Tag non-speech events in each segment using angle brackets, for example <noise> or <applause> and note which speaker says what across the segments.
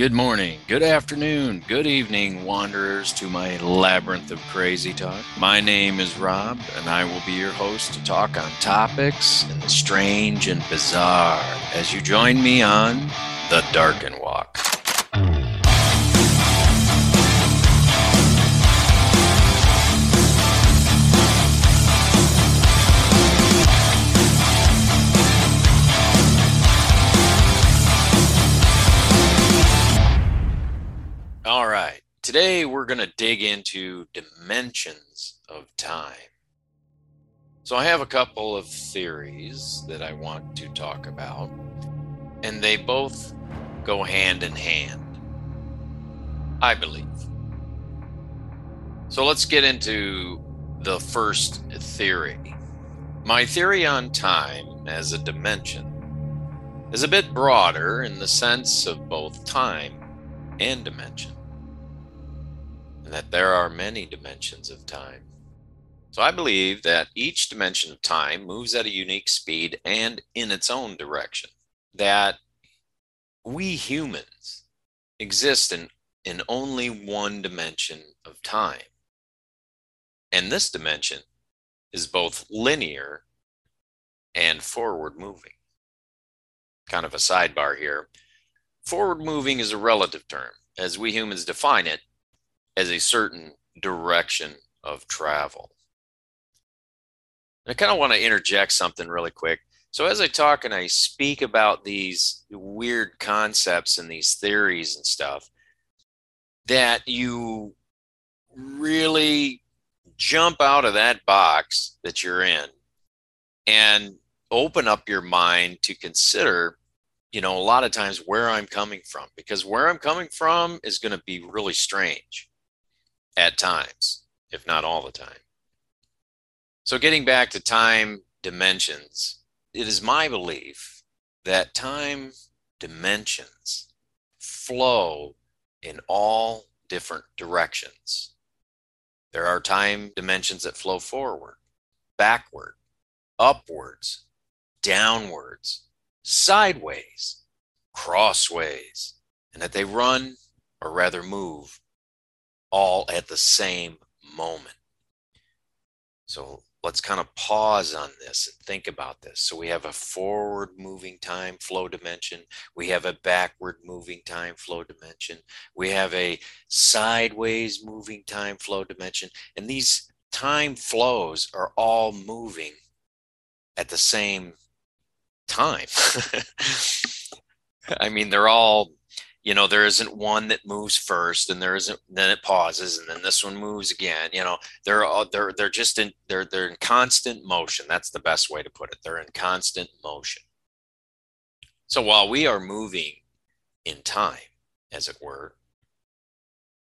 Speaker 1: Good morning, good afternoon, good evening, wanderers to my labyrinth of crazy talk. My name is Rob, and I will be your host to talk on topics in the strange and bizarre as you join me on The Darken Walk. Right. Today we're going to dig into dimensions of time. So I have a couple of theories that I want to talk about, and they both go hand in hand, I believe. So let's get into the first theory. My theory on time as a dimension is a bit broader in the sense of both time and dimension and that there are many dimensions of time. So I believe that each dimension of time moves at a unique speed and in its own direction. That we humans exist in, in only one dimension of time. And this dimension is both linear and forward moving. Kind of a sidebar here. Forward moving is a relative term. As we humans define it, as a certain direction of travel. And I kind of want to interject something really quick. So, as I talk and I speak about these weird concepts and these theories and stuff, that you really jump out of that box that you're in and open up your mind to consider, you know, a lot of times where I'm coming from, because where I'm coming from is going to be really strange at times, if not all the time. So, getting back to time dimensions, it is my belief that time dimensions flow in all different directions. There are time dimensions that flow forward, backward, upwards, downwards, sideways, crossways, and that they run or rather move all at the same moment. So let's kind of pause on this and think about this. So we have a forward moving time flow dimension, we have a backward moving time flow dimension, we have a sideways moving time flow dimension, and these time flows are all moving at the same time. <laughs> I mean, they're all you know there isn't one that moves first and there isn't then it pauses and then this one moves again you know they're all they're they're just in they're they're in constant motion. That's the best way to put it. They're in constant motion. So while we are moving in time as it were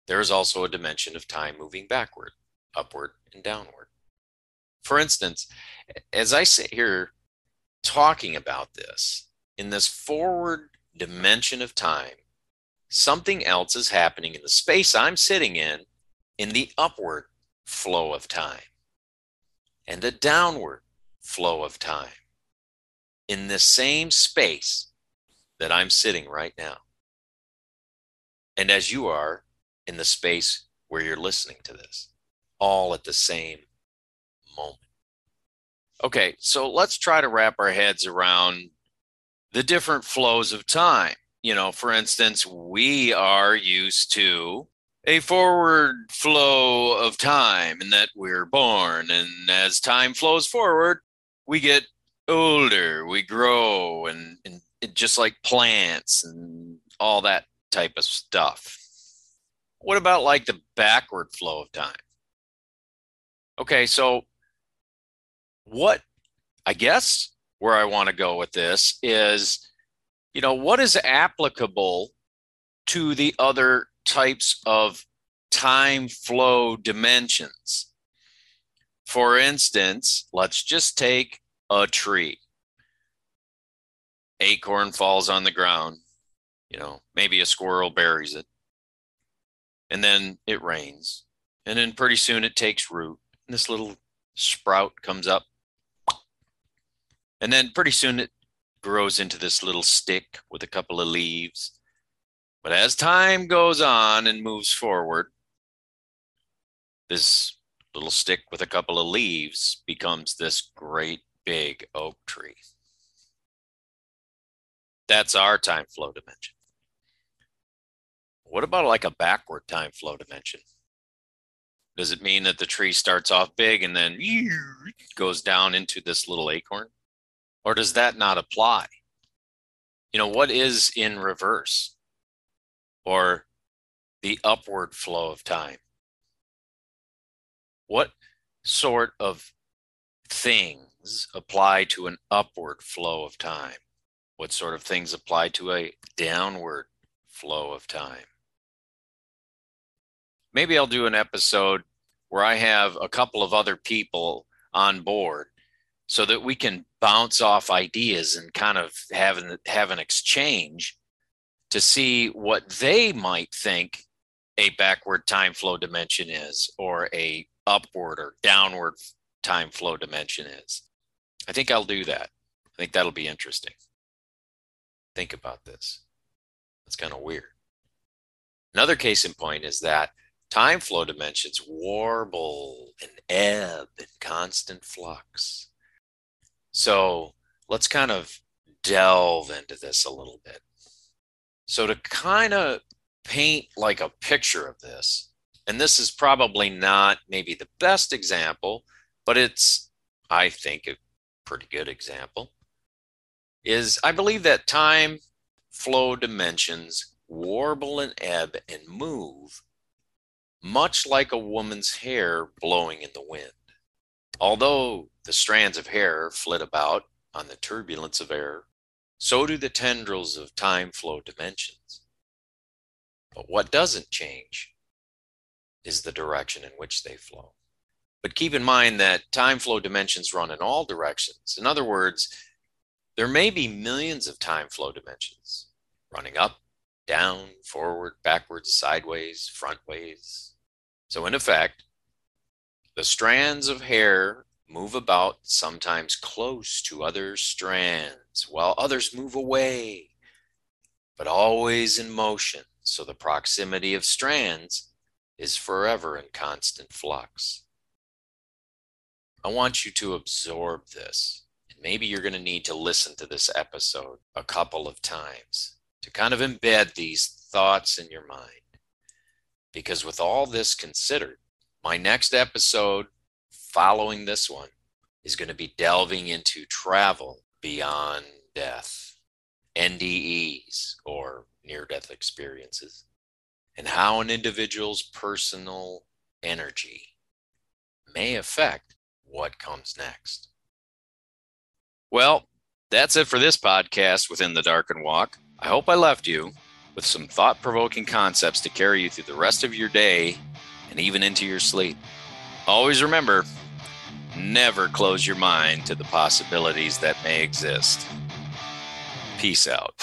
Speaker 1: there is also a dimension of time moving backward upward and downward. For instance as i sit here talking about this in this forward dimension of time something else is happening in the space I'm sitting in, in the upward flow of time, and the downward flow of time in the same space that I'm sitting right now. And as you are in the space where you're listening to this, all at the same moment. Okay, so let's try to wrap our heads around the different flows of time you know, for instance, we are used to a forward flow of time and that we're born. And as time flows forward, we get older, we grow, and, and just like plants and all that type of stuff. What about like the backward flow of time? Okay, so what I guess where I want to go with this is you know, what is applicable to the other types of time flow dimensions? For instance, let's just take a tree. Acorn falls on the ground, you know, maybe a squirrel buries it. And then it rains. And then pretty soon it takes root. And this little sprout comes up. And then pretty soon it grows into this little stick with a couple of leaves. But as time goes on and moves forward, this little stick with a couple of leaves becomes this great big oak tree. That's our time flow dimension. What about like a backward time flow dimension? Does it mean that the tree starts off big and then goes down into this little acorn? Or does that not apply? You know, what is in reverse or the upward flow of time? What sort of things apply to an upward flow of time? What sort of things apply to a downward flow of time? Maybe I'll do an episode where I have a couple of other people on board so that we can bounce off ideas and kind of have an, have an exchange to see what they might think a backward time flow dimension is or a upward or downward time flow dimension is. I think I'll do that. I think that'll be interesting. Think about this. That's kind of weird. Another case in point is that time flow dimensions warble and ebb in constant flux. So let's kind of delve into this a little bit. So, to kind of paint like a picture of this, and this is probably not maybe the best example, but it's, I think, a pretty good example, is I believe that time flow dimensions warble and ebb and move much like a woman's hair blowing in the wind. Although the strands of hair flit about on the turbulence of air, so do the tendrils of time flow dimensions. But what doesn't change is the direction in which they flow. But keep in mind that time flow dimensions run in all directions. In other words, there may be millions of time flow dimensions running up, down, forward, backwards, sideways, frontways. So, in effect, the strands of hair move about sometimes close to other strands, while others move away, but always in motion. So, the proximity of strands is forever in constant flux. I want you to absorb this. And maybe you're going to need to listen to this episode a couple of times to kind of embed these thoughts in your mind. Because with all this considered, my next episode following this one is going to be delving into travel beyond death, NDEs, or near death experiences and how an individual's personal energy may affect what comes next. Well, that's it for this podcast within the Darken Walk. I hope I left you with some thought provoking concepts to carry you through the rest of your day and even into your sleep. Always remember never close your mind to the possibilities that may exist. Peace out.